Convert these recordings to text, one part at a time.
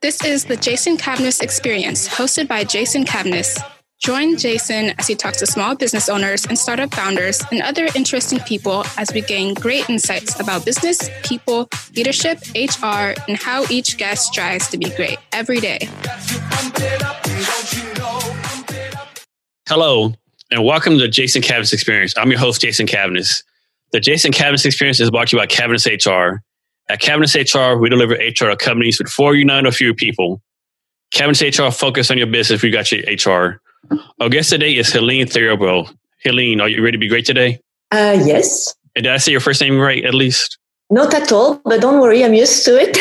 This is the Jason Cavness Experience, hosted by Jason Cavness. Join Jason as he talks to small business owners and startup founders and other interesting people as we gain great insights about business, people, leadership, HR, and how each guest strives to be great every day. Got to pump it up. Don't you know? Pump it up. Hello, and welcome to the Jason Cavness Experience. I'm your host, Jason Cavness. The Jason Cavness Experience is brought to you by Cavness HR. At Cavness HR, we deliver HR to companies with four united or fewer people. Cavness HR focus on your business. We got your HR. Our guest today is Helene Thibieroz. Helene, are you ready to be great today? Uh, yes. And did I say your first name right, at least? Not at all, but don't worry, I'm used to it.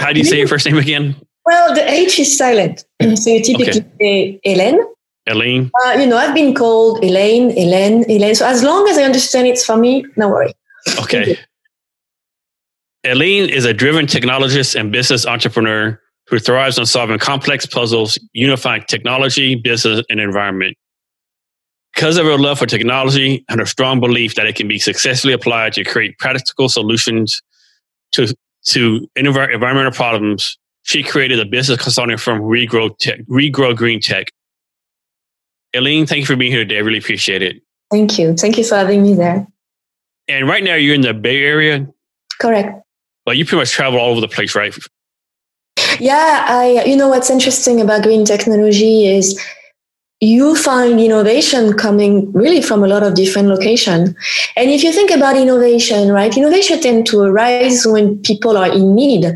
How do you say your first name again? well, the H is silent. so you typically say Hélène. Helene? Uh, you know, I've been called Elaine, Hélène, Elaine. So as long as I understand it's for me, no worry. Okay. Elaine is a driven technologist and business entrepreneur who thrives on solving complex puzzles, unifying technology, business, and environment. Because of her love for technology and her strong belief that it can be successfully applied to create practical solutions to, to envir- environmental problems, she created a business consulting firm, We Grow, Tech, We Grow Green Tech. Helene, thank you for being here today. I really appreciate it. Thank you. Thank you for having me there. And right now, you're in the Bay Area, Correct. but you pretty much travel all over the place, right? Yeah, I you know what's interesting about green technology is you find innovation coming really from a lot of different locations. And if you think about innovation, right, innovation tend to arise when people are in need.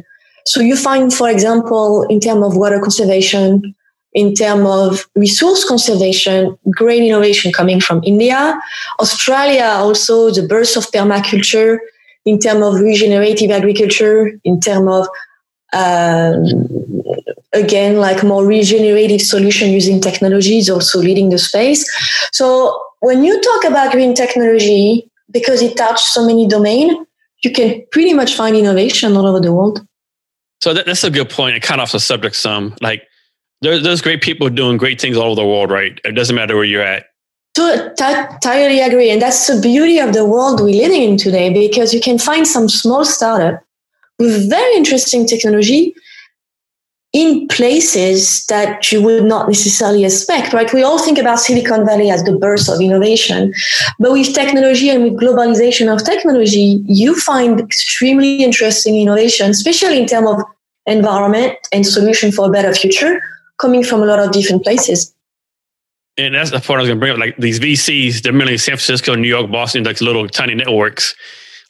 So you find, for example, in terms of water conservation, in terms of resource conservation, great innovation coming from India. Australia also the birth of permaculture in terms of regenerative agriculture, in terms of um, again like more regenerative solution using technology is also leading the space. So when you talk about green technology, because it touches so many domains, you can pretty much find innovation all over the world. So that, that's a good point. Kind of off the subject some. Like there, there's great people doing great things all over the world, right? It doesn't matter where you're at. So t- entirely agree, and that's the beauty of the world we're living in today, because you can find some small startup with very interesting technology in places that you would not necessarily expect, right? We all think about Silicon Valley as the birth of innovation, but with technology and with globalization of technology, you find extremely interesting innovation, especially in terms of environment and solution for a better future, coming from a lot of different places. And that's the point I was going to bring up. Like these VCs, they're mainly San Francisco, New York, Boston, like little tiny networks.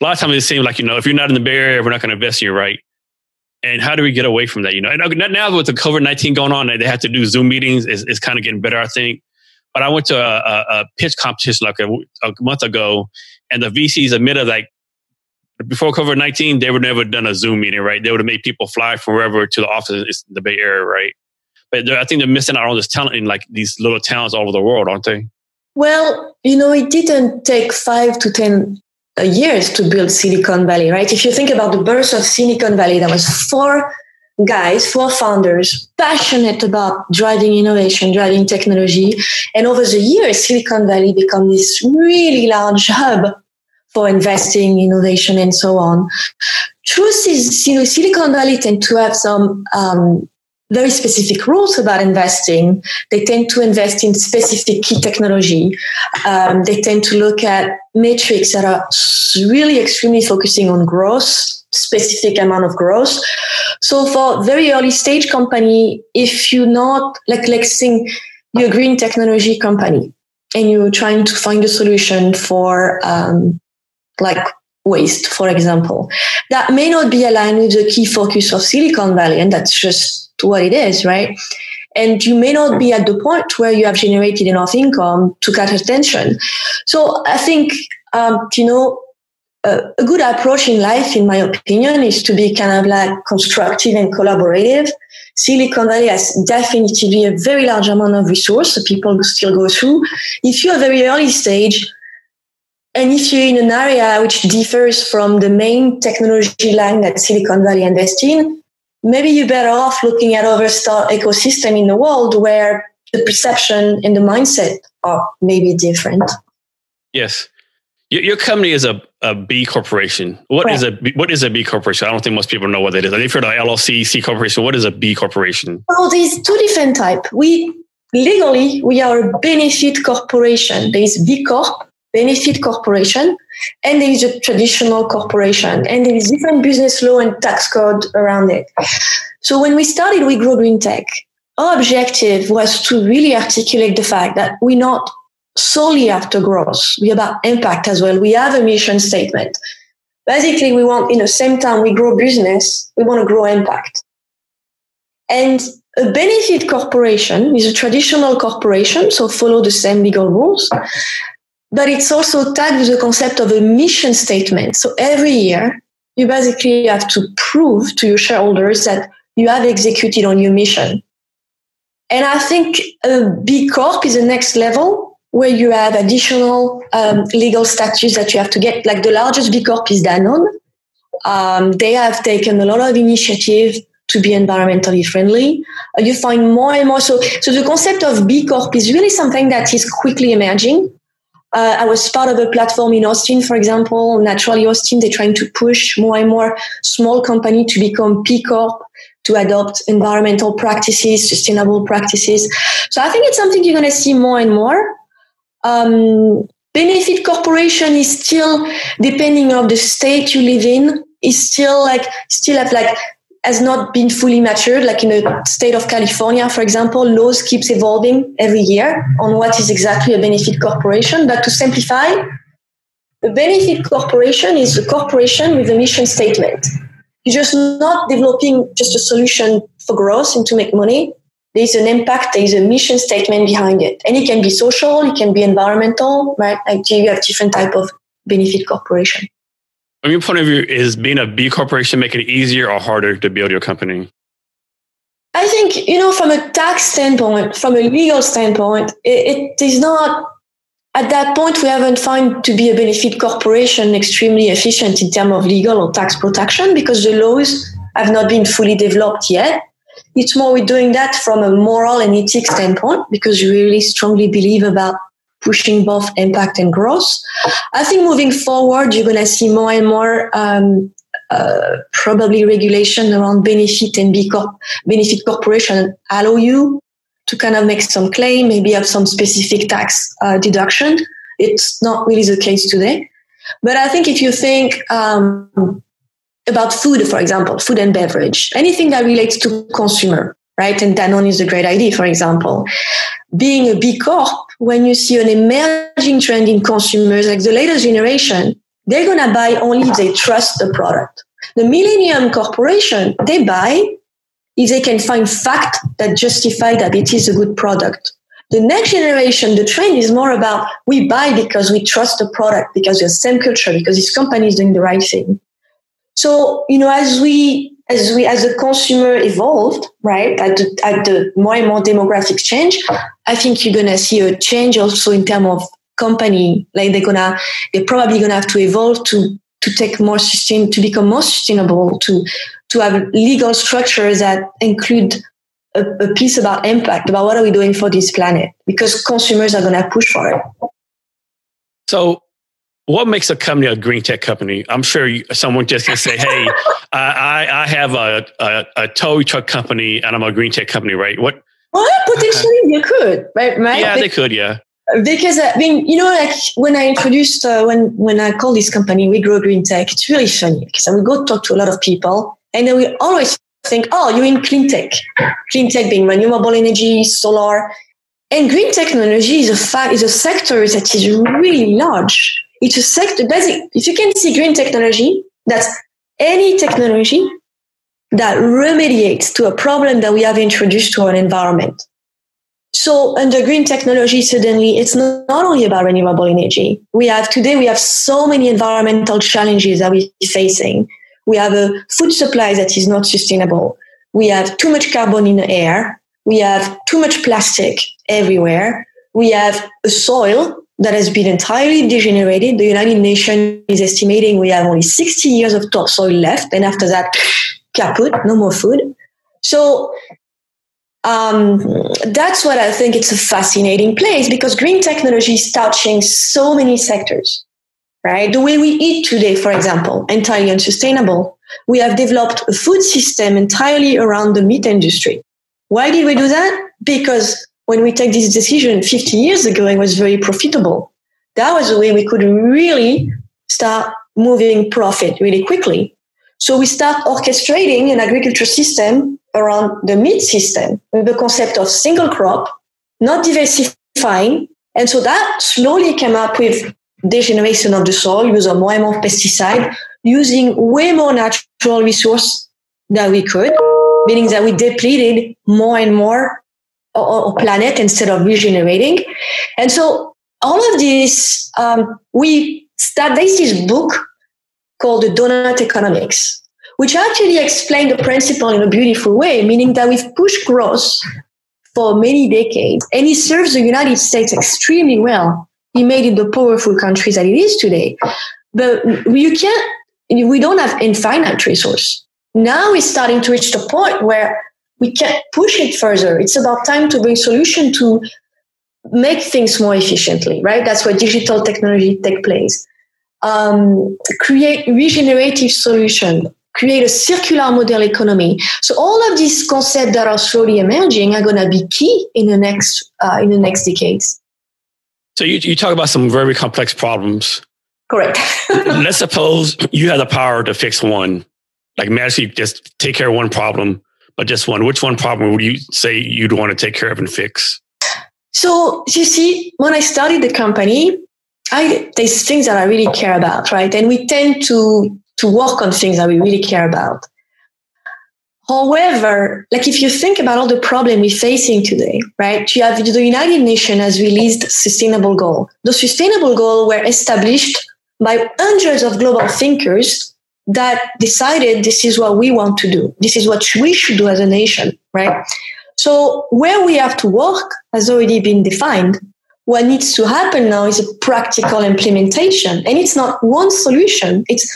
A lot of times it seems like, you know, if you're not in the Bay Area, we're not going to invest in you, right? And how do we get away from that? You know, and now with the COVID 19 going on, they have to do Zoom meetings. It's, it's kind of getting better, I think. But I went to a, a, a pitch competition like a, a month ago, and the VCs admitted like before COVID 19, they would never done a Zoom meeting, right? They would have made people fly from wherever to the office in the Bay Area, right? But I think they're missing out on this talent in like these little towns all over the world, aren't they? Well, you know, it didn't take five to 10 uh, years to build Silicon Valley, right? If you think about the birth of Silicon Valley, there was four guys, four founders, passionate about driving innovation, driving technology. And over the years, Silicon Valley become this really large hub for investing, innovation, and so on. Truth is, you know, Silicon Valley tend to have some um, very specific rules about investing. They tend to invest in specific key technology. Um, they tend to look at metrics that are really extremely focusing on growth, specific amount of growth. So for very early stage company, if you're not like let's think you're a green technology company and you're trying to find a solution for um, like waste, for example, that may not be aligned with the key focus of Silicon Valley, and that's just what it is, right? And you may not be at the point where you have generated enough income to catch attention. So I think, um, you know, a, a good approach in life, in my opinion, is to be kind of like constructive and collaborative. Silicon Valley has definitely a very large amount of resource that people still go through. If you're very early stage, and if you're in an area which differs from the main technology line that Silicon Valley invests in, maybe you're better off looking at other star ecosystem in the world where the perception and the mindset are maybe different. Yes. Your, your company is a, a B corporation. What is a what is a B corporation? I don't think most people know what that is. Like if you're the LLC, C corporation, what is a B corporation? Well, there's two different type. We legally we are a benefit corporation. There is B Corp, benefit corporation, and there is a traditional corporation, and there is different business law and tax code around it. So when we started We Grow Green Tech, our objective was to really articulate the fact that we're not solely after growth. We're about impact as well. We have a mission statement. Basically, we want, in the same time we grow business, we want to grow impact. And a benefit corporation is a traditional corporation, so follow the same legal rules, but it's also tagged with the concept of a mission statement. So every year, you basically have to prove to your shareholders that you have executed on your mission. And I think a B Corp is the next level where you have additional um, legal statutes that you have to get. Like the largest B Corp is Danone. Um, they have taken a lot of initiative to be environmentally friendly. Uh, you find more and more. So, so the concept of B Corp is really something that is quickly emerging. Uh, I was part of a platform in Austin, for example, Naturally Austin. They're trying to push more and more small company to become B Corp, to adopt environmental practices, sustainable practices. So I think it's something you're going to see more and more. Um, benefit corporation is still depending on the state you live in is still like still have like has not been fully matured like in the state of california for example laws keeps evolving every year on what is exactly a benefit corporation but to simplify a benefit corporation is a corporation with a mission statement you're just not developing just a solution for growth and to make money there's an impact, there's a mission statement behind it. And it can be social, it can be environmental, right? Like you have different type of benefit corporation. From your point of view, is being a B corporation make it easier or harder to build your company? I think, you know, from a tax standpoint, from a legal standpoint, it, it is not at that point we haven't found to be a benefit corporation extremely efficient in terms of legal or tax protection because the laws have not been fully developed yet. It's more we're doing that from a moral and ethics standpoint because we really strongly believe about pushing both impact and growth. I think moving forward, you're going to see more and more um, uh, probably regulation around benefit and B Corp, benefit corporation allow you to kind of make some claim, maybe have some specific tax uh, deduction. It's not really the case today. But I think if you think um, about food, for example, food and beverage, anything that relates to consumer, right? And Danone is a great idea, for example. Being a B Corp, when you see an emerging trend in consumers, like the latest generation, they're going to buy only if they trust the product. The Millennium Corporation, they buy if they can find fact that justify that it is a good product. The next generation, the trend is more about we buy because we trust the product, because we're same culture, because this company is doing the right thing. So, you know, as we, as we, as the consumer evolved, right, at the, at the more and more demographics change, I think you're to see a change also in terms of company. Like they're gonna, they're probably to have to evolve to, to take more sustain, to become more sustainable, to, to have legal structures that include a, a piece about impact, about what are we doing for this planet, because consumers are to push for it. So what makes a company a green tech company? I'm sure you, someone just can say, "Hey, I, I have a, a, a tow truck company and I'm a green tech company, right?" What? Well, potentially you could, right? Right? Yeah, they could. Yeah. Because I mean, you know, like when I introduced uh, when when I call this company We Grow Green Tech, it's really funny because I will go talk to a lot of people, and then we always think, "Oh, you're in clean tech." Clean tech being renewable energy, solar, and green technology is a fact is a sector that is really large it's a sector. Basic. If you can see green technology, that's any technology that remediates to a problem that we have introduced to our environment. So under green technology, suddenly it's not only about renewable energy. We have today, we have so many environmental challenges that we're facing. We have a food supply that is not sustainable. We have too much carbon in the air. We have too much plastic everywhere. We have a soil that has been entirely degenerated. The United Nations is estimating we have only 60 years of topsoil left, and after that, kaput, no more food. So um, that's what I think it's a fascinating place because green technology is touching so many sectors, right? The way we eat today, for example, entirely unsustainable. We have developed a food system entirely around the meat industry. Why did we do that? Because when we take this decision 50 years ago, it was very profitable. That was the way we could really start moving profit really quickly. So we start orchestrating an agriculture system around the meat system with the concept of single crop, not diversifying. And so that slowly came up with degeneration of the soil, use of more and more pesticide, using way more natural resource than we could, meaning that we depleted more and more our planet instead of regenerating. And so all of this, um, we start, there's this book called the donut economics, which actually explain the principle in a beautiful way, meaning that we've pushed growth for many decades and it serves the United States extremely well. He made it the powerful country that it is today. But you can't, we don't have infinite resource. Now we're starting to reach the point where we can't push it further. It's about time to bring solution to make things more efficiently, right? That's where digital technology take place um, create regenerative solution, create a circular model economy. So all of these concepts that are slowly emerging are going to be key in the next uh, in the next decades. So you, you talk about some very complex problems. Correct. Let's suppose you have the power to fix one, like magically just take care of one problem, but just one. Which one problem would you say you'd want to take care of and fix? So you see, when I started the company, I, there's things that I really care about, right? And we tend to, to work on things that we really care about. However, like if you think about all the problem we're facing today, right? You have the United Nations has released sustainable goal. The sustainable goal were established by hundreds of global thinkers that decided this is what we want to do. This is what we should do as a nation, right? So where we have to work has already been defined what needs to happen now is a practical implementation. And it's not one solution, it's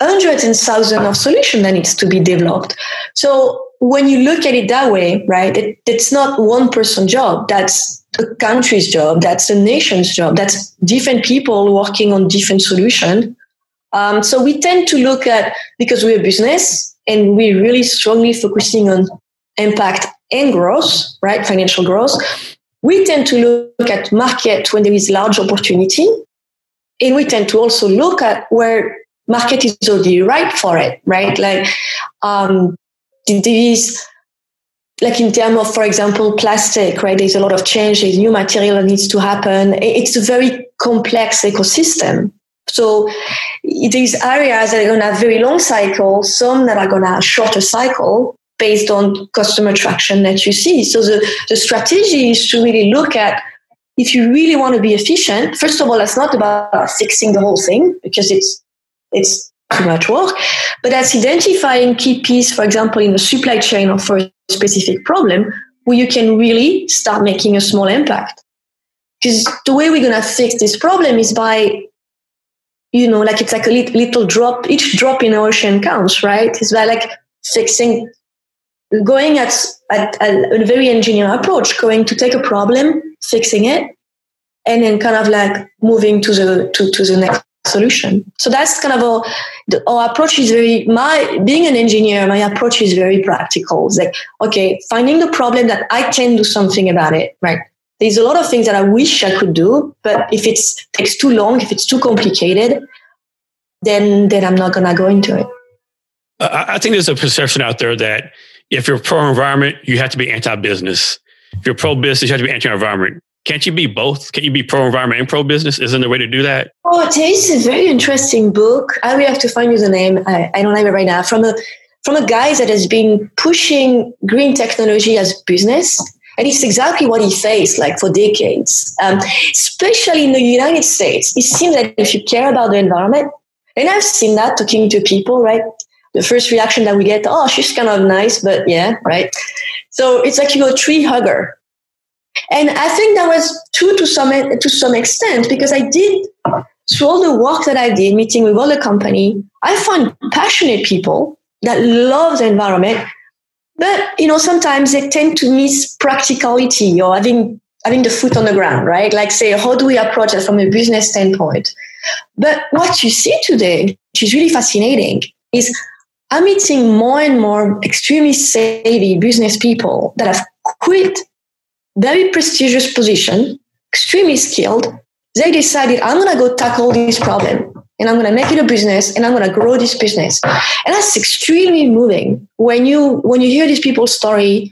hundreds and thousands of solutions that needs to be developed. So when you look at it that way, right, it, it's not one person job. That's a country's job. That's a nation's job. That's different people working on different solutions. Um, so we tend to look at, because we're a business and we're really strongly focusing on impact and growth, right? Financial growth we tend to look at market when there is large opportunity. And we tend to also look at where market is already right for it, right? Like, um, there is, like in terms of, for example, plastic, right? There's a lot of change. New material that needs to happen. It's a very complex ecosystem. So these areas that are going to have very long cycles, some that are going to have shorter cycle, based on customer traction that you see. So the, the strategy is to really look at if you really want to be efficient, first of all, it's not about fixing the whole thing because it's it's too much work, but that's identifying key pieces, for example, in the supply chain or for a specific problem where you can really start making a small impact. Because the way we're going to fix this problem is by, you know, like it's like a little drop, each drop in the ocean counts, right? It's by like fixing going at, at, a very engineer approach, going to take a problem, fixing it, and then kind of like moving to the to, to the next solution. So that's kind of the, our approach is very my being an engineer. My approach is very practical. It's like okay, finding the problem that I can do something about it. Right. There's a lot of things that I wish I could do, but if it takes too long, if it's too complicated, then then I'm not gonna go into it. I think there's a perception out there that if you're pro environment, you have to be anti business. If you're pro business, you have to be anti environment. Can't you be both? Can you be pro environment and pro business? Isn't there a way to do that? Oh, this is a very interesting book. I will have to find you the name. I, I don't have it right now. From a from a guy that has been pushing green technology as business. And it's exactly what he faced like for decades, um, especially in the United States. It seems that if you care about the environment, and I've seen that talking to people, right? the first reaction that we get, oh, she's kind of nice, but yeah, right. So it's like you're a tree hugger. And I think that was true to some to some extent because I did through all the work that I did, meeting with all the company, I found passionate people that love the environment, but you know sometimes they tend to miss practicality or having having the foot on the ground, right? Like say, how do we approach it from a business standpoint? But what you see today, which is really fascinating, is I'm meeting more and more extremely savvy business people that have quit very prestigious position, extremely skilled. They decided, I'm going to go tackle this problem and I'm going to make it a business and I'm going to grow this business. And that's extremely moving when you, when you hear these people's story,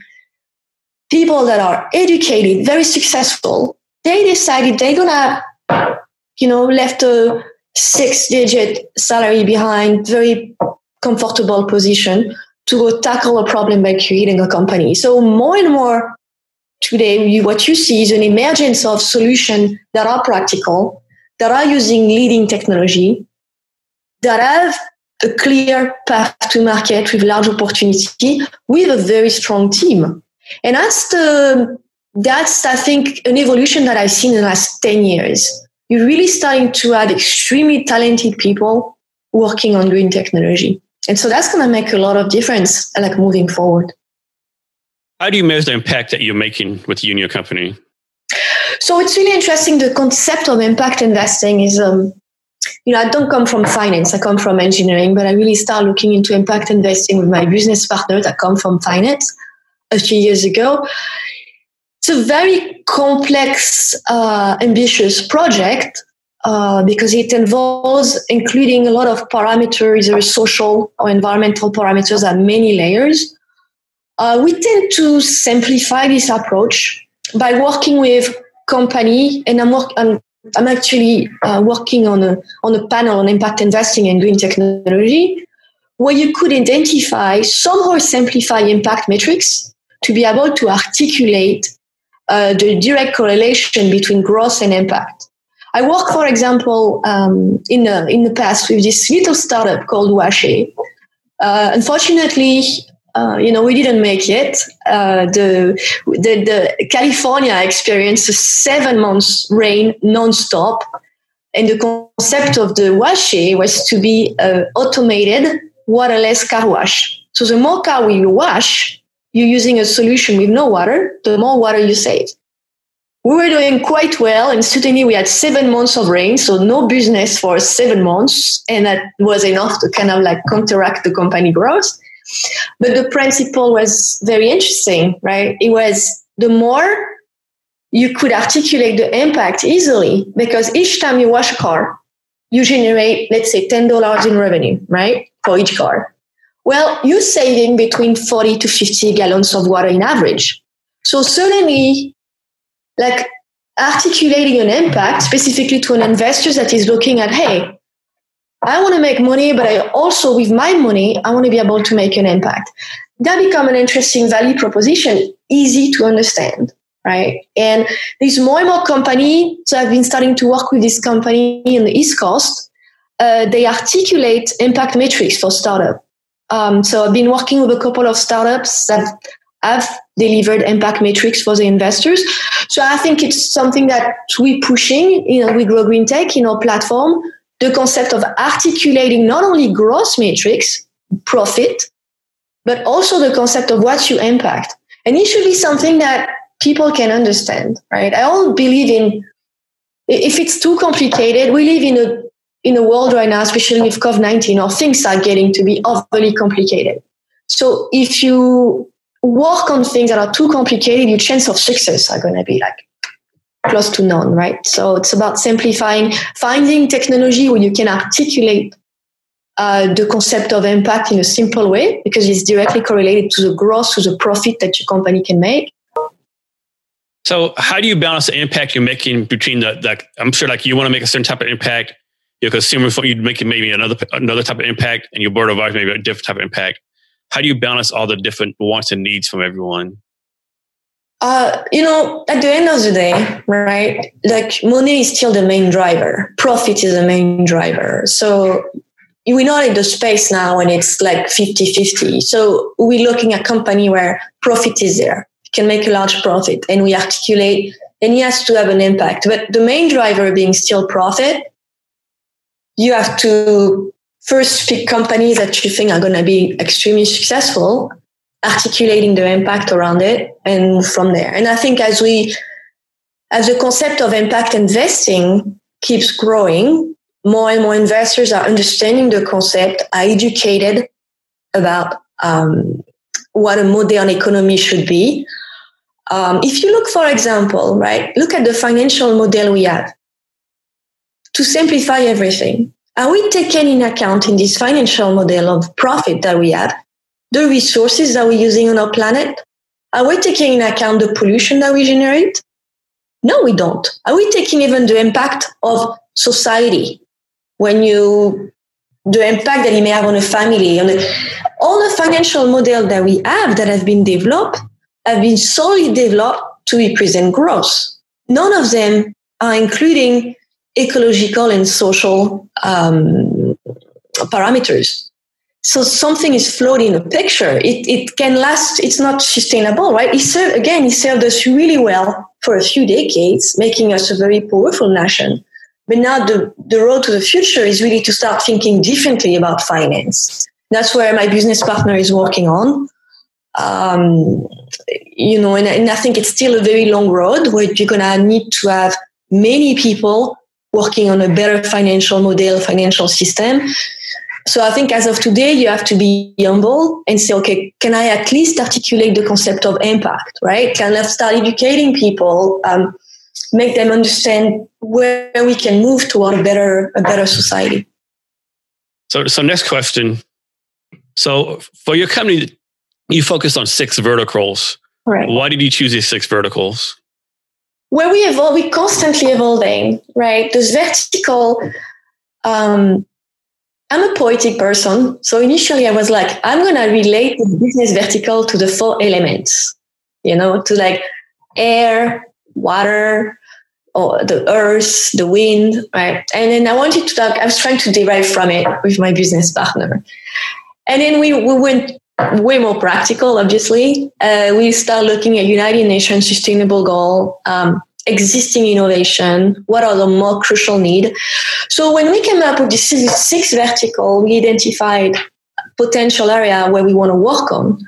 people that are educated, very successful, they decided they're going to, you know, left a six digit salary behind, very comfortable position to go tackle a problem by creating a company. So more and more today, you, what you see is an emergence of solutions that are practical, that are using leading technology, that have a clear path to market with large opportunity with a very strong team. And that's the, that's, I think, an evolution that I've seen in the last 10 years. You're really starting to add extremely talented people working on green technology. And so that's going to make a lot of difference, like moving forward. How do you measure the impact that you're making with you and your company? So it's really interesting. The concept of impact investing is, um, you know, I don't come from finance. I come from engineering, but I really start looking into impact investing with my business partner that come from finance a few years ago. It's a very complex, uh, ambitious project uh, because it involves including a lot of parameters, either social or environmental parameters at many layers. Uh, we tend to simplify this approach by working with company, and I'm, work, I'm, I'm actually uh, working on a, on a panel on impact investing and green technology, where you could identify, somehow simplify impact metrics to be able to articulate uh, the direct correlation between growth and impact. I work, for example, um, in the in the past with this little startup called Washi. Uh, unfortunately, uh, you know, we didn't make it. Uh, the, the the California experienced seven months rain nonstop, and the concept of the Washe was to be an automated waterless car wash. So the more car you wash, you're using a solution with no water, the more water you save we were doing quite well and suddenly we had seven months of rain so no business for seven months and that was enough to kind of like counteract the company growth but the principle was very interesting right? It was the more you could articulate the impact easily because each time you wash a car you generate let's say $10 in revenue right for each car. Well you're saving between 40 to 50 gallons of water in average. So suddenly like articulating an impact specifically to an investor that is looking at, hey, I want to make money, but I also, with my money, I want to be able to make an impact. That become an interesting value proposition, easy to understand, right? And there's more and more companies. So I've been starting to work with this company in the East Coast. Uh, they articulate impact metrics for startup. Um, so I've been working with a couple of startups that have delivered impact metrics for the investors. So I think it's something that we're pushing, you know, with Grow Green Tech in our platform, the concept of articulating not only gross metrics, profit, but also the concept of what you impact. And it should be something that people can understand, right? I don't believe in if it's too complicated, we live in a in a world right now, especially with COVID nineteen, or things are getting to be overly complicated. So if you work on things that are too complicated, your chance of success are going to be like close to none, right? So it's about simplifying, finding technology where you can articulate uh, the concept of impact in a simple way because it's directly correlated to the growth, to the profit that your company can make. So, how do you balance the impact you're making between the, I'm sure, like you want to make a certain type of impact, your consumers want you to make maybe another another type of impact, and your board of advisors maybe a different type of impact how do you balance all the different wants and needs from everyone? Uh, you know, at the end of the day, right? Like money is still the main driver. Profit is the main driver. So we're not in the space now when it's like 50-50. So we're looking at company where profit is there. Can make a large profit and we articulate and has to have an impact. But the main driver being still profit, you have to first pick companies that you think are going to be extremely successful, articulating the impact around it, and from there. And I think as we, as the concept of impact investing keeps growing, more and more investors are understanding the concept, are educated about um, what a modern economy should be. Um, if you look, for example, right, look at the financial model we have. To simplify everything, are we taking in account in this financial model of profit that we have the resources that we're using on our planet? Are we taking into account the pollution that we generate? No, we don't. Are we taking even the impact of society when you the impact that it may have on a family on the, all the financial model that we have that have been developed have been solely developed to represent growth. None of them are including ecological and social um, parameters. So something is floating in the picture. It, it can last. It's not sustainable, right? It served, again, it served us really well for a few decades, making us a very powerful nation. But now the, the road to the future is really to start thinking differently about finance. That's where my business partner is working on. Um, you know, and, and I think it's still a very long road where you're going to need to have many people working on a better financial model, financial system. So I think as of today, you have to be humble and say, okay, can I at least articulate the concept of impact, right? Can I start educating people? Um, make them understand where we can move toward a better a better society. So, so next question. So, for your company, you focus on six verticals. Right. Why did you choose these six verticals? Where we evolve, we constantly evolving, right? This vertical. Um, I'm a poetic person, so initially I was like, I'm gonna relate the business vertical to the four elements, you know, to like air, water, or the earth, the wind, right? And then I wanted to talk, I was trying to derive from it with my business partner. And then we, we went way more practical, obviously. Uh, we start looking at United Nations Sustainable Goal, um, existing innovation, what are the more crucial need. So when we came up with this six vertical, we identified potential area where we want to work on.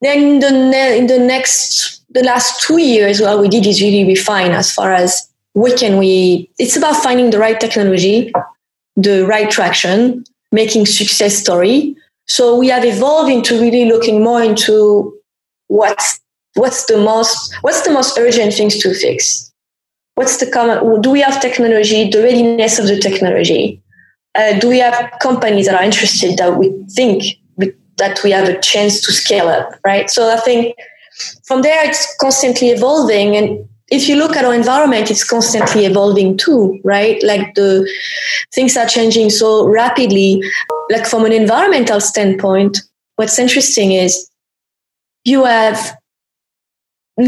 Then in the, ne- in the next the last two years, what we did is really refine as far as what can we, it's about finding the right technology, the right traction, making success story. So we have evolved into really looking more into what's, what's the most, what's the most urgent things to fix? What's the common, do we have technology, the readiness of the technology? Uh, do we have companies that are interested that we think we, that we have a chance to scale up, right? So I think from there, it's constantly evolving. And if you look at our environment, it's constantly evolving too, right? Like the things are changing so rapidly. Like from an environmental standpoint, what's interesting is you have,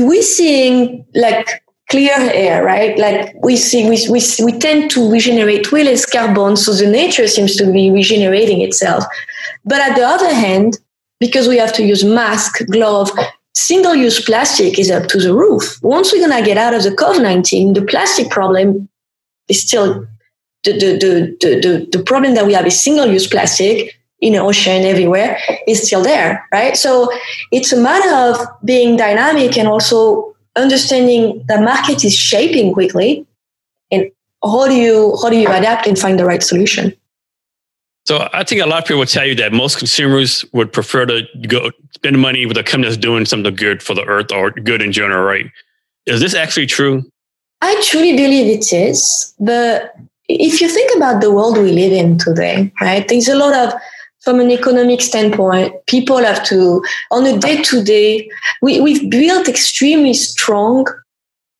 we're seeing like clear air, right? Like we see, we, we, we tend to regenerate way less carbon, so the nature seems to be regenerating itself. But at the other hand, because we have to use mask, glove, single use plastic is up to the roof. Once we're going to get out of the COVID 19, the plastic problem is still the, the, the, the, the, problem that we have is single use plastic in the ocean everywhere is still there, right? So it's a matter of being dynamic and also understanding the market is shaping quickly and how do you how do you adapt and find the right solution so I think a lot of people would tell you that most consumers would prefer to go spend money with a company that's doing something good for the earth or good in general, right? Is this actually true? I truly believe it is. But if you think about the world we live in today, right, there's a lot of from an economic standpoint, people have to, on a day to day, we've built extremely strong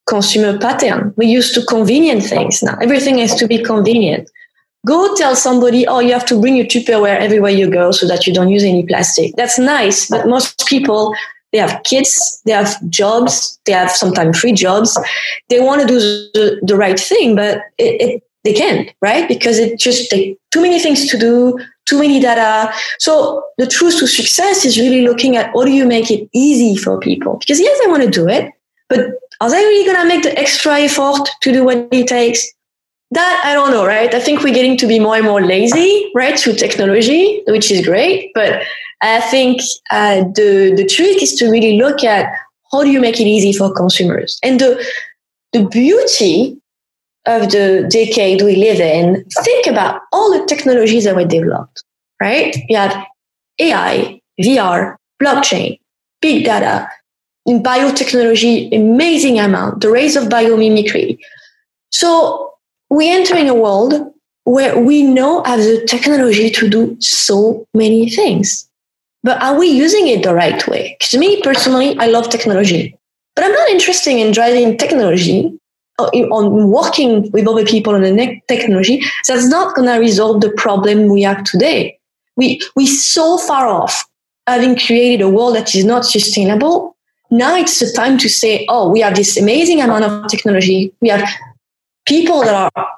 consumer pattern. We used to convenient things now. Everything has to be convenient. Go tell somebody, oh, you have to bring your Tupperware everywhere you go so that you don't use any plastic. That's nice, but most people, they have kids, they have jobs, they have sometimes free jobs. They want to do the, the right thing, but it, it, they can't, right? Because it just takes too many things to do, too many data. So the truth to success is really looking at how do you make it easy for people? Because yes, they want to do it, but are they really going to make the extra effort to do what it takes? that I don't know, right? I think we're getting to be more and more lazy, right, through technology, which is great. But I think uh, the the trick is to really look at how do you make it easy for consumers, and the the beauty of the decade we live in, think about all the technologies that were developed, right? You have AI, VR, blockchain, big data, in biotechnology, amazing amount, the rise of biomimicry. So we're entering a world where we know have the technology to do so many things. But are we using it the right way? Because me personally, I love technology, but I'm not interested in driving technology Oh, on working with other people on the technology. That's not going to resolve the problem we have today. We, we so far off having created a world that is not sustainable. Now it's the time to say, oh, we have this amazing amount of technology. We have people that are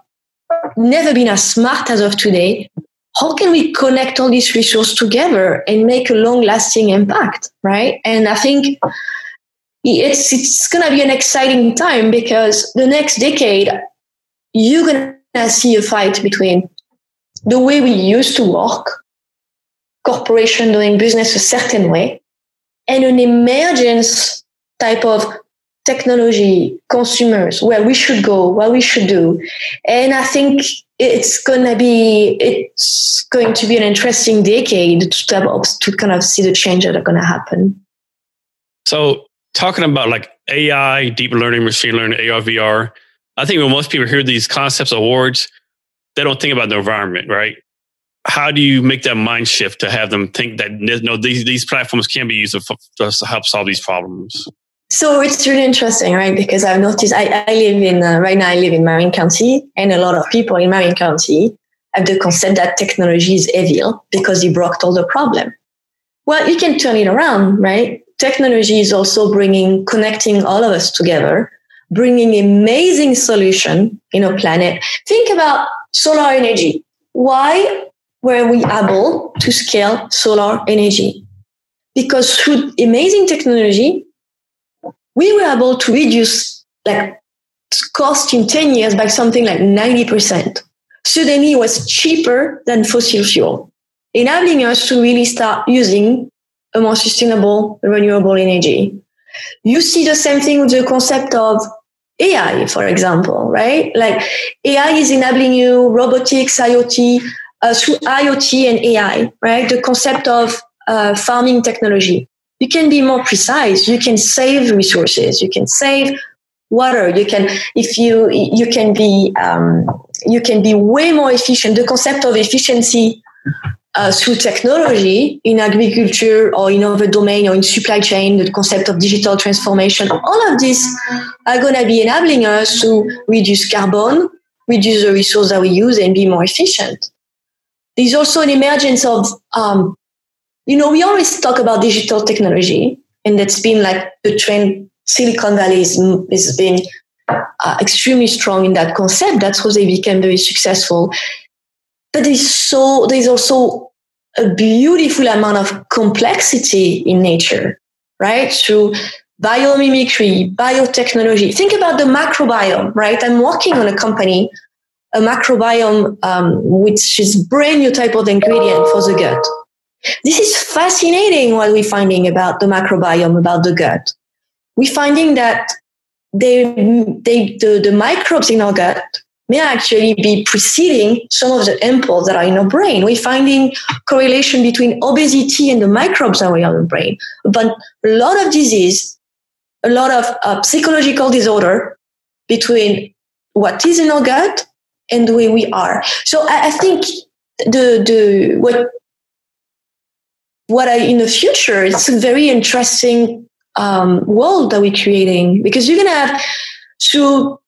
never been as smart as of today how can we connect all these resources together and make a long lasting impact right and i think it's it's to be an exciting time because the next decade you're to see a fight between the way we used to work corporation doing business a certain way and an emergence type of technology consumers where we should go what we should do. And i think it's gonna be it's going to be an interesting decade to, to kind of see the change that are to happen. So talking about like ai deep learning machine learning ar vr i think when most people hear these concepts awards they don't think about the environment right how do you make that mind shift to have them think that know, these, these platforms can be used to, to help solve these problems so it's really interesting, right? Because I've noticed I, I live in, uh, right now I live in Marin County and a lot of people in Marin County have the concept that technology is evil because it brought all the problem. Well, you can turn it around, right? Technology is also bringing, connecting all of us together, bringing amazing solution in a planet. Think about solar energy. Why were we able to scale solar energy? Because through amazing technology, we were able to reduce like cost in 10 years by something like 90%. Suddenly it was cheaper than fossil fuel, enabling us to really start using a more sustainable renewable energy. You see the same thing with the concept of AI, for example, right? Like AI is enabling you robotics, IoT, uh, through IoT and AI, right? The concept of uh, farming technology you can be more precise you can save resources you can save water you can if you you can be um, you can be way more efficient the concept of efficiency uh, through technology in agriculture or in other domain or in supply chain the concept of digital transformation all of these are going to be enabling us to reduce carbon reduce the resource that we use and be more efficient there's also an emergence of um, you know, we always talk about digital technology, and that's been like the trend. Silicon Valley is, has been uh, extremely strong in that concept. That's how they became very successful. But there's so there's also a beautiful amount of complexity in nature, right? Through biomimicry, biotechnology. Think about the microbiome, right? I'm working on a company, a microbiome, um, which is brand new type of ingredient for the gut this is fascinating what we're finding about the microbiome, about the gut. We're finding that they, they, the, the microbes in our gut may actually be preceding some of the impulses that are in our brain. We're finding correlation between obesity and the microbes that are in our brain. But a lot of disease, a lot of uh, psychological disorder between what is in our gut and the way we are. So I, I think the the what what I in the future, it's a very interesting um, world that we're creating because you're gonna have through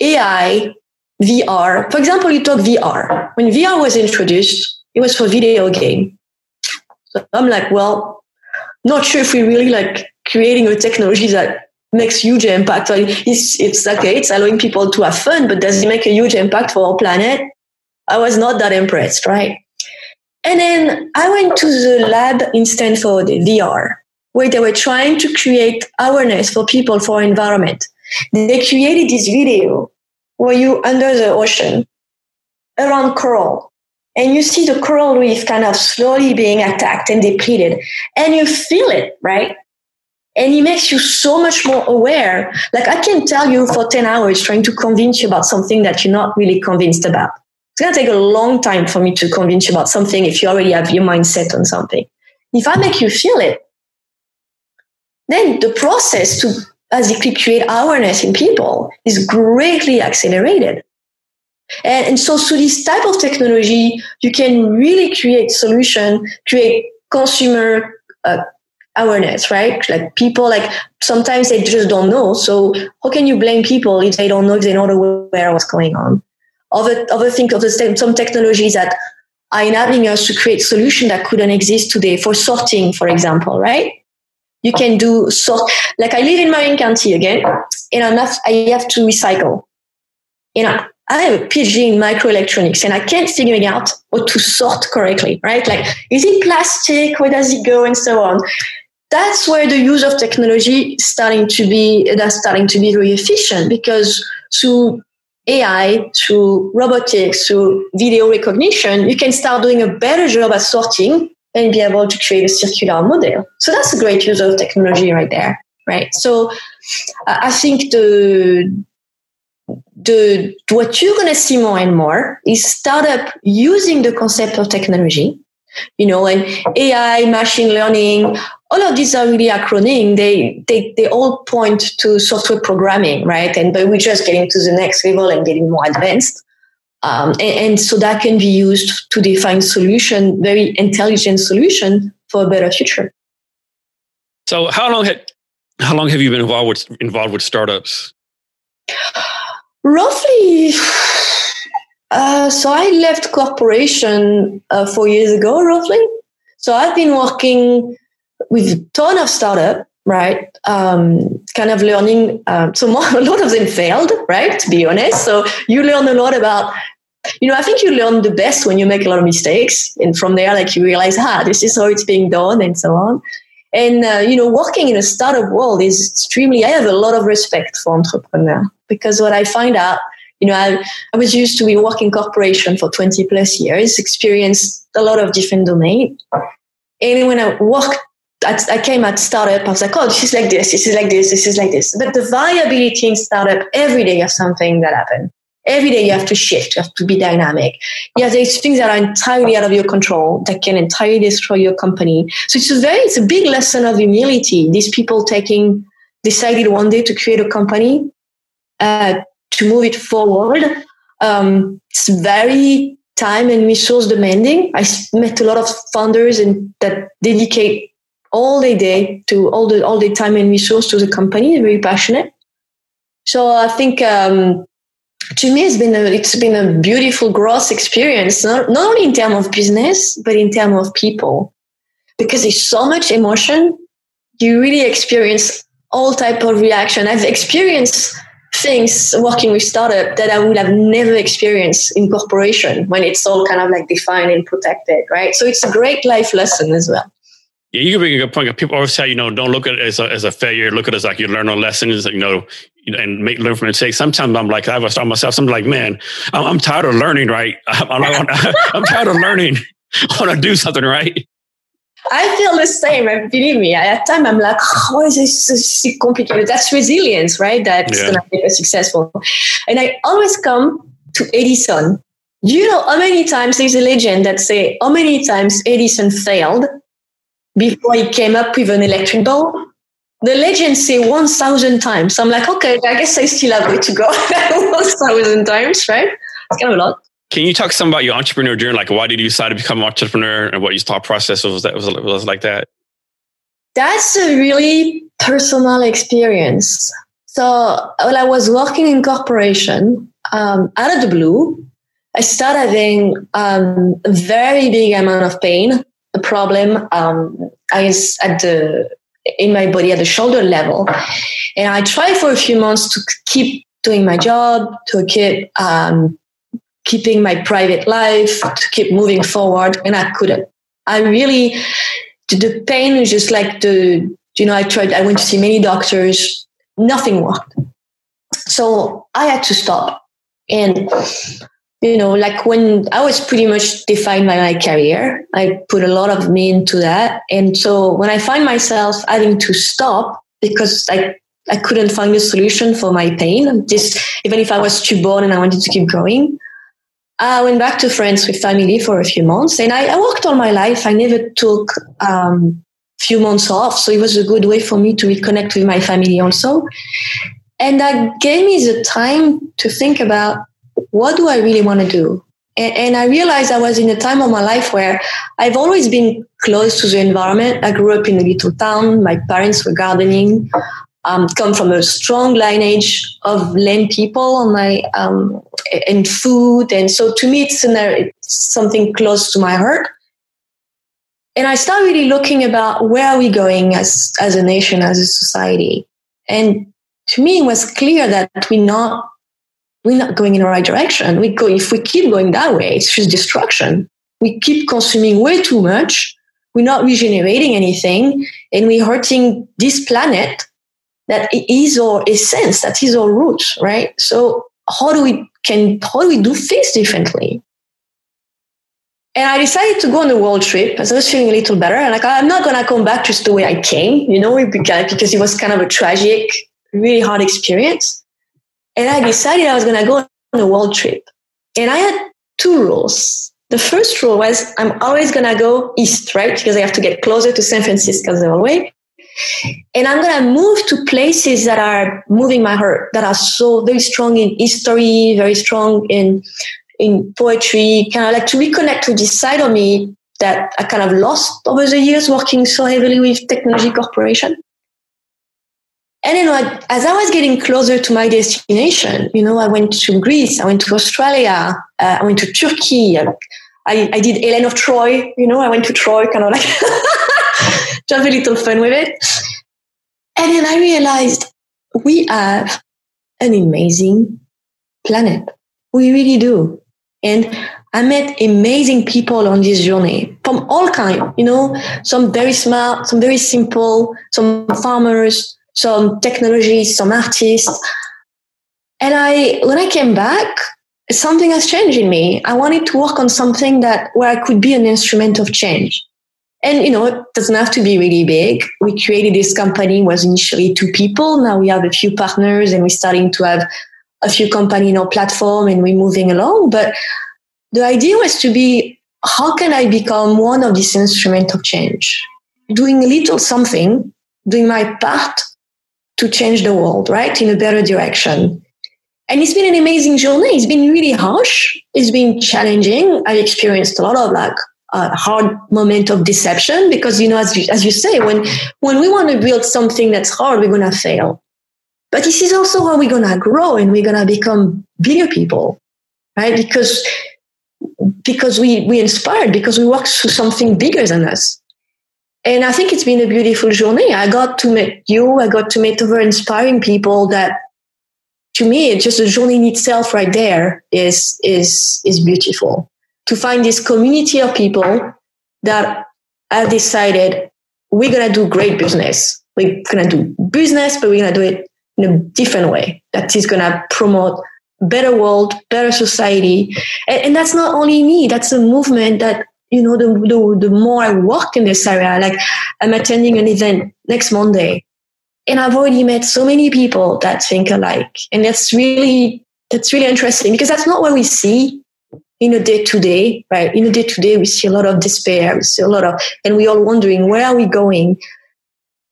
AI, VR. For example, you talk VR. When VR was introduced, it was for video game. So I'm like, well, not sure if we really like creating a technology that makes huge impact. It's, it's okay, it's allowing people to have fun, but does it make a huge impact for our planet? I was not that impressed, right? And then I went to the lab in Stanford, VR, where they were trying to create awareness for people for environment. They created this video where you under the ocean around coral and you see the coral reef kind of slowly being attacked and depleted and you feel it, right? and it makes you so much more aware. Like I can tell you for 10 hours trying to convince you about something that you're not really convinced about. It's going to take a long time for me to convince you about something if you already have your mind set on something. If I make you feel it, then the process to basically create awareness in people is greatly accelerated. And, and so through this type of technology, you can really create solution, create consumer uh, awareness, right? Like people, like sometimes they just don't know. So how can you blame people if they don't know, if they're not aware of what's going on? Other, other things, other some technologies that are enabling us to create solutions that couldn't exist today for sorting, for example, right? You can do sort, like I live in Marin County again, and enough, I have to recycle. You know, I have a PhD in microelectronics and I can't figure out how to sort correctly, right? Like, is it plastic? Where does it go? And so on that's where the use of technology starting to be that's starting to be very efficient because through AI, through robotics, through video recognition, you can start doing a better job at sorting and be able to create a circular model. So that's a great use of technology right there, right? So uh, I think the the what you're going to see more and more is startup using the concept of technology you know, and AI, machine learning, all of these are really acronym. They, they, they all point to software programming, right? And but we're just getting to the next level and getting more advanced. Um, and, and, so that can be used to define solution, very intelligent solution for a better future. So how long had, how long have you been involved with involved with startups? Roughly uh, so I left corporation uh, four years ago, roughly. So I've been working with a ton of startup, right? Um, kind of learning. Um, so more, a lot of them failed, right? To be honest. So you learn a lot about. You know, I think you learn the best when you make a lot of mistakes, and from there, like you realize, ah, this is how it's being done, and so on. And uh, you know, working in a startup world is extremely. I have a lot of respect for entrepreneur because what I find out you know, I, I was used to be working corporation for 20 plus years, experienced a lot of different domains. And when I worked, at, I came at startup, I was like, oh, this is like this, this is like this, this is like this. But the viability in startup, every day have something that happen. Every day you have to shift, you have to be dynamic. Yeah, there's things that are entirely out of your control that can entirely destroy your company. So it's a very, it's a big lesson of humility. These people taking, decided one day to create a company, uh, to move it forward. Um, it's very time and resource demanding. I met a lot of founders and that dedicate all their day to all the all the time and resource to the company. They're very passionate. So I think um, to me it's been a it's been a beautiful growth experience, not, not only in terms of business but in terms of people, because there's so much emotion. You really experience all type of reaction. I've experienced things working with startup that I would have never experienced in corporation when it's all kind of like defined and protected, right? So it's a great life lesson as well. Yeah, you bring a good point. People always say, you know, don't look at it as a, as a failure. Look at it as like you learn a lessons, you know, and make learn from mistakes. Sometimes I'm like, I have start myself. I'm like, man, I'm, I'm tired of learning, right? I'm, I'm, I'm tired of learning. I want to do something right. I feel the same. Believe me, at time I'm like, oh, is this so complicated? That's resilience, right? That's yeah. gonna make us successful. And I always come to Edison. Do you know how many times there's a legend that say how many times Edison failed before he came up with an electric bulb? The legend say 1,000 times. So I'm like, okay, I guess I still have way to go. 1,000 times, right? It's kind of a lot. Can you talk some about your entrepreneur journey? Like, why did you decide to become an entrepreneur, and what your thought process was that was, was like that? That's a really personal experience. So, while I was working in corporation, um, out of the blue, I started having um, a very big amount of pain, a problem. Um, I was at the in my body at the shoulder level, and I tried for a few months to keep doing my job, to keep um, keeping my private life, to keep moving forward, and I couldn't. I really, the pain was just like the, you know, I tried, I went to see many doctors, nothing worked. So I had to stop. And, you know, like when I was pretty much defined by my career, I put a lot of me into that. And so when I find myself having to stop, because I I couldn't find a solution for my pain. Just even if I was stubborn and I wanted to keep going. I went back to France with family for a few months, and I, I worked all my life. I never took um, few months off, so it was a good way for me to reconnect with my family also. And that gave me the time to think about what do I really want to do. And, and I realized I was in a time of my life where I've always been close to the environment. I grew up in a little town. My parents were gardening um, come from a strong lineage of land people on my um, and food, and so to me it's, an, it's something close to my heart. And I started really looking about where are we going as as a nation, as a society, and to me it was clear that we're not we're not going in the right direction. We go if we keep going that way, it's just destruction. We keep consuming way too much. We're not regenerating anything, and we're hurting this planet that is our essence, that is our roots, right? So how do we can how do we do things differently? And I decided to go on a world trip as I was feeling a little better. And like I'm not gonna come back just the way I came, you know, because it was kind of a tragic, really hard experience. And I decided I was gonna go on a world trip. And I had two rules. The first rule was I'm always gonna go east, right? Because I have to get closer to San Francisco the whole way. And I'm going to move to places that are moving my heart, that are so very strong in history, very strong in, in poetry, kind of like to reconnect to this side of me that I kind of lost over the years working so heavily with technology corporation. And you know, as I was getting closer to my destination, you know, I went to Greece, I went to Australia, uh, I went to Turkey, I, I did Helen of Troy, you know, I went to Troy, kind of like have a little fun with it. And then I realized we have an amazing planet. We really do. And I met amazing people on this journey from all kinds, you know, some very smart, some very simple, some farmers, some technologists, some artists. And I, when I came back, something has changed in me. I wanted to work on something that where I could be an instrument of change. And, you know, it doesn't have to be really big. We created this company was initially two people. Now we have a few partners and we're starting to have a few company in our platform and we're moving along. But the idea was to be, how can I become one of these instruments of change? Doing a little something, doing my part to change the world, right? In a better direction. And it's been an amazing journey. It's been really harsh. It's been challenging. I experienced a lot of like a hard moment of deception because you know as you, as you say when when we want to build something that's hard we're going to fail but this is also how we're going to grow and we're going to become bigger people right because because we we inspired because we work through something bigger than us and i think it's been a beautiful journey i got to meet you i got to meet other inspiring people that to me it's just the journey in itself right there is is is beautiful to find this community of people that have decided we're going to do great business. We're going to do business, but we're going to do it in a different way that is going to promote better world, better society. And, and, that's not only me. That's a movement that, you know, the, the, the more I work in this area, like I'm attending an event next Monday and I've already met so many people that think alike. And that's really, that's really interesting because that's not what we see in a day to day, right? In a day to day, we see a lot of despair, we see a lot of, and we all wondering where are we going?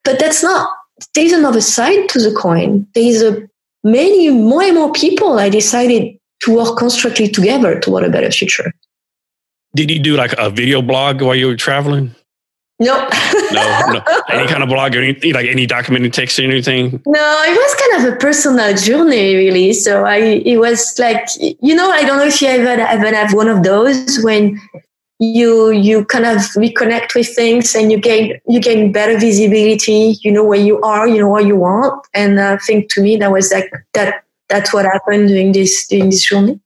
But that's not. There's another side to the coin. There is a many more and more people. I decided to work constructively together toward a better future. Did you do like a video blog while you were traveling? No. no, no. Any kind of blog or anything, like any documented text or anything? No, it was kind of a personal journey, really. So I, it was like, you know, I don't know if you ever, ever have one of those when you you kind of reconnect with things and you gain you gain better visibility. You know where you are, you know what you want, and uh, I think to me that was like that. That's what happened during this during this journey.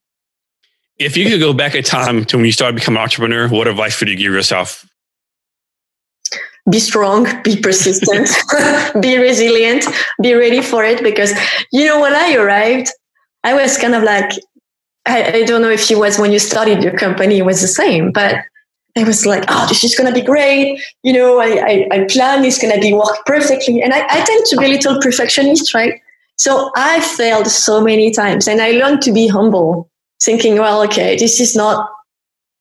If you could go back in time to when you started becoming an entrepreneur, what advice would you give yourself be strong, be persistent, be resilient, be ready for it. Because, you know, when I arrived, I was kind of like, I, I, don't know if it was when you started your company, it was the same, but I was like, oh, this is going to be great. You know, I, I, I plan it's going to be work perfectly. And I, I tend to be a little perfectionist, right? So I failed so many times and I learned to be humble, thinking, well, okay, this is not,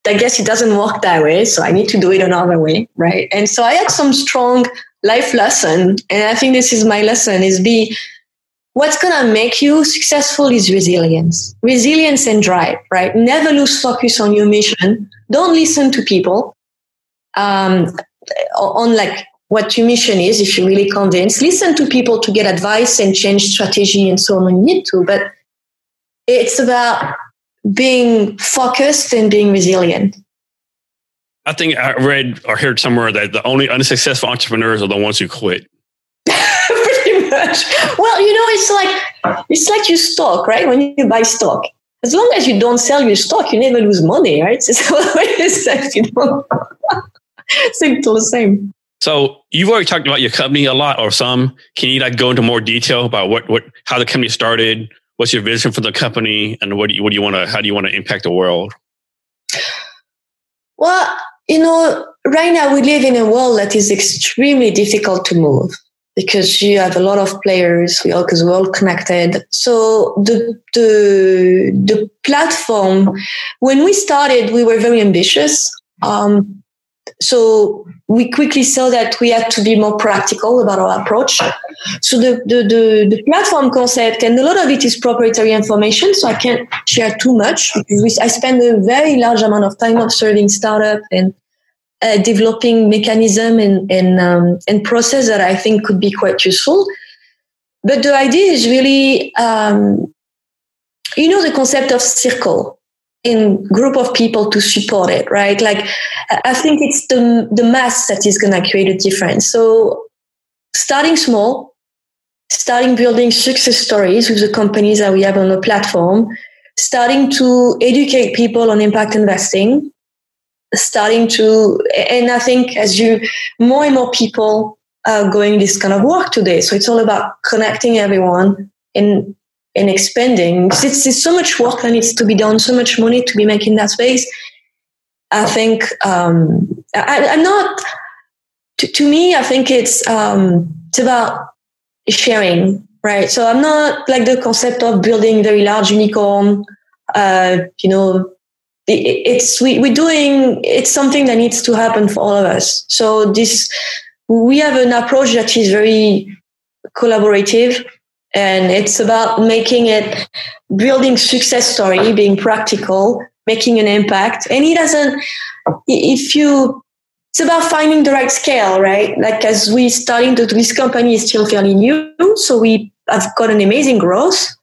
I guess it doesn't work that way. So I need to do it another way, right? And so I had some strong life lesson. And I think this is my lesson is be what's going to make you successful is resilience resilience and drive right never lose focus on your mission don't listen to people um, on like what your mission is if you're really convinced listen to people to get advice and change strategy and so on you need to but it's about being focused and being resilient i think i read or heard somewhere that the only unsuccessful entrepreneurs are the ones who quit Pretty much. Well, you know, it's like it's like you stock, right? When you buy stock, as long as you don't sell your stock, you never lose money, right? It's always like you know, simple the same. So you've already talked about your company a lot, or some. Can you like go into more detail about what what how the company started? What's your vision for the company, and what do you what do you want to how do you want to impact the world? Well, you know, right now we live in a world that is extremely difficult to move because you have a lot of players we all because we're all connected so the the the platform when we started we were very ambitious um, so we quickly saw that we had to be more practical about our approach so the, the, the, the platform concept and a lot of it is proprietary information so i can't share too much because we, i spend a very large amount of time observing startup and uh, developing mechanism and and, um, and process that I think could be quite useful. But the idea is really, um, you know, the concept of circle in group of people to support it, right? Like, I think it's the the mass that is going to create a difference. So, starting small, starting building success stories with the companies that we have on the platform, starting to educate people on impact investing, starting to and i think as you more and more people are going this kind of work today so it's all about connecting everyone and and expanding it's, it's so much work that needs to be done so much money to be making that space. I think um I, i'm not to, to me i think it's um it's about sharing right? So i'm not like the concept of building very large unicorn uh you know it's we, we're doing it's something that needs to happen for all of us. So this we have an approach that is very collaborative and it's about making it building success story being practical making an impact and it doesn't if you it's about finding the right scale right like as we starting to this company is still fairly new so we have got an amazing growth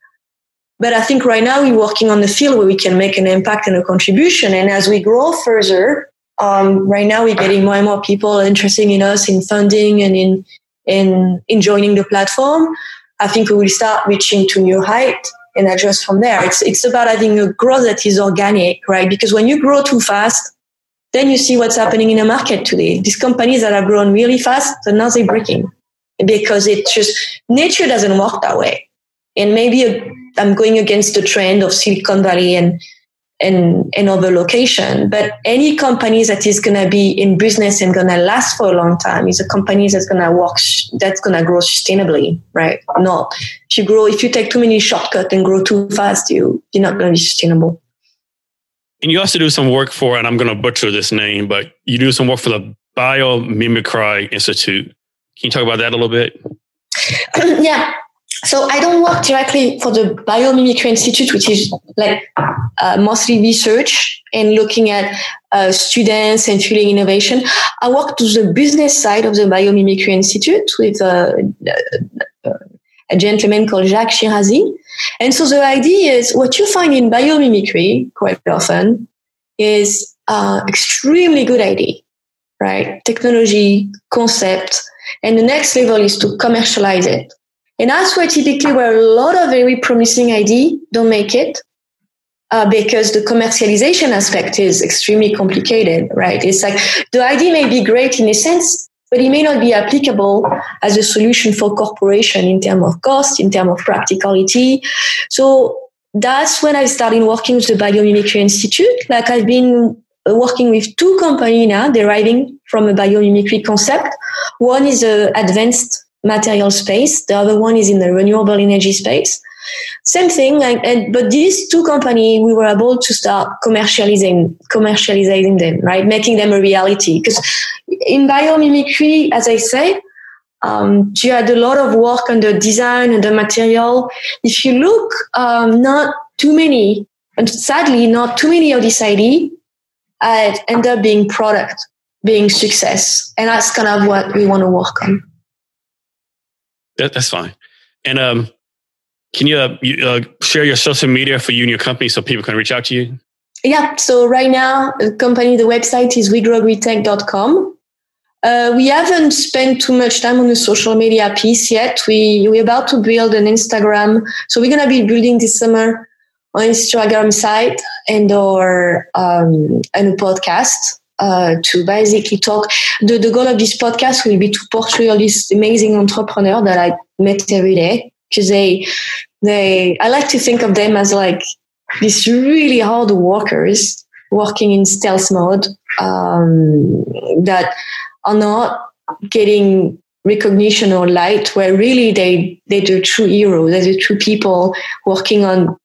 but I think right now we're working on the field where we can make an impact and a contribution. And as we grow further, um, right now we're getting more and more people interested in us in funding and in in in joining the platform. I think we will start reaching to new height and adjust from there. It's it's about having a growth that is organic, right? Because when you grow too fast, then you see what's happening in the market today. These companies that have grown really fast, are now they're breaking because it just nature doesn't work that way. And maybe uh, I'm going against the trend of Silicon Valley and and another location. But any company that is going to be in business and going to last for a long time is a company that's going to work, that's going to grow sustainably, right? Not if you grow, if you take too many shortcuts and grow too fast, you, you're not going to be sustainable. And you also do some work for, and I'm going to butcher this name, but you do some work for the Biomimicry Institute. Can you talk about that a little bit? yeah so I don't work directly for the Biomimicry Institute, which is like uh, mostly research and looking at uh, students and fueling innovation. I work to the business side of the Biomimicry Institute with uh, a gentleman called Jacques Shirazi. And so the idea is what you find in biomimicry quite often is uh, extremely good idea, right? Technology, concept, and the next level is to commercialize it. And that's where typically where a lot of very promising ID don't make it uh, because the commercialization aspect is extremely complicated, right? It's like the ID may be great in a sense, but it may not be applicable as a solution for corporation in terms of cost, in terms of practicality. So that's when I started working with the Biomimicry Institute. Like I've been working with two companies now deriving from a biomimicry concept. One is a advanced material space. The other one is in the renewable energy space. Same thing, like, and, but these two companies, we were able to start commercializing, commercializing them, right? Making them a reality. Because in biomimicry, as I say, um, you had a lot of work on the design and the material. If you look, um, not too many, and sadly, not too many of this ideas uh, end up being product, being success. And that's kind of what we want to work on. That, that's fine. And um, can you, uh, you uh, share your social media for you and your company so people can reach out to you? Yeah. So right now, the company, the website is wegrowgreentech.com. Uh, we haven't spent too much time on the social media piece yet. We we're about to build an Instagram, so we're gonna be building this summer on Instagram site and or um, and a podcast uh, to basically talk. The, the goal of this podcast will be to portray all these amazing entrepreneurs that I met every day because they they I like to think of them as like these really hard workers working in stealth mode um, that are not getting recognition or light where really they they're the true heroes they're the true people working on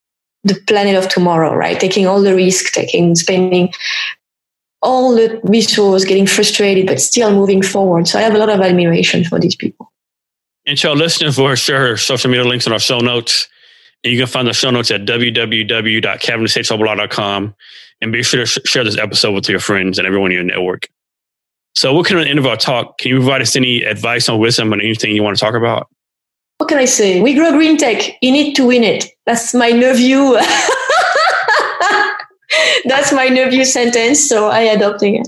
the planet of tomorrow right taking all the risk taking spending all the resources getting frustrated but still moving forward so i have a lot of admiration for these people and so listeners we'll share social media links in our show notes and you can find the show notes at www.cavnesshrblog.com and be sure to share this episode with your friends and everyone in your network so, what can the end of our talk? Can you provide us any advice on wisdom on anything you want to talk about? What can I say? We grow green tech. You need to win it. That's my new view. That's my new view sentence. So I adopting it.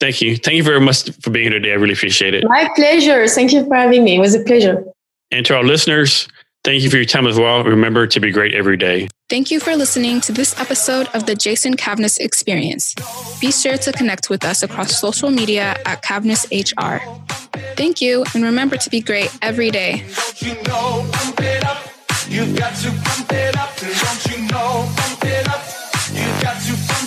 Thank you. Thank you very much for being here today. I really appreciate it. My pleasure. Thank you for having me. It was a pleasure. And to our listeners, thank you for your time as well. Remember to be great every day. Thank you for listening to this episode of the Jason Cavness Experience. Be sure to connect with us across social media at Cavness HR. Thank you, and remember to be great every day. Don't you know, pump it up. You've got to pump it up. Don't you know, pump it up.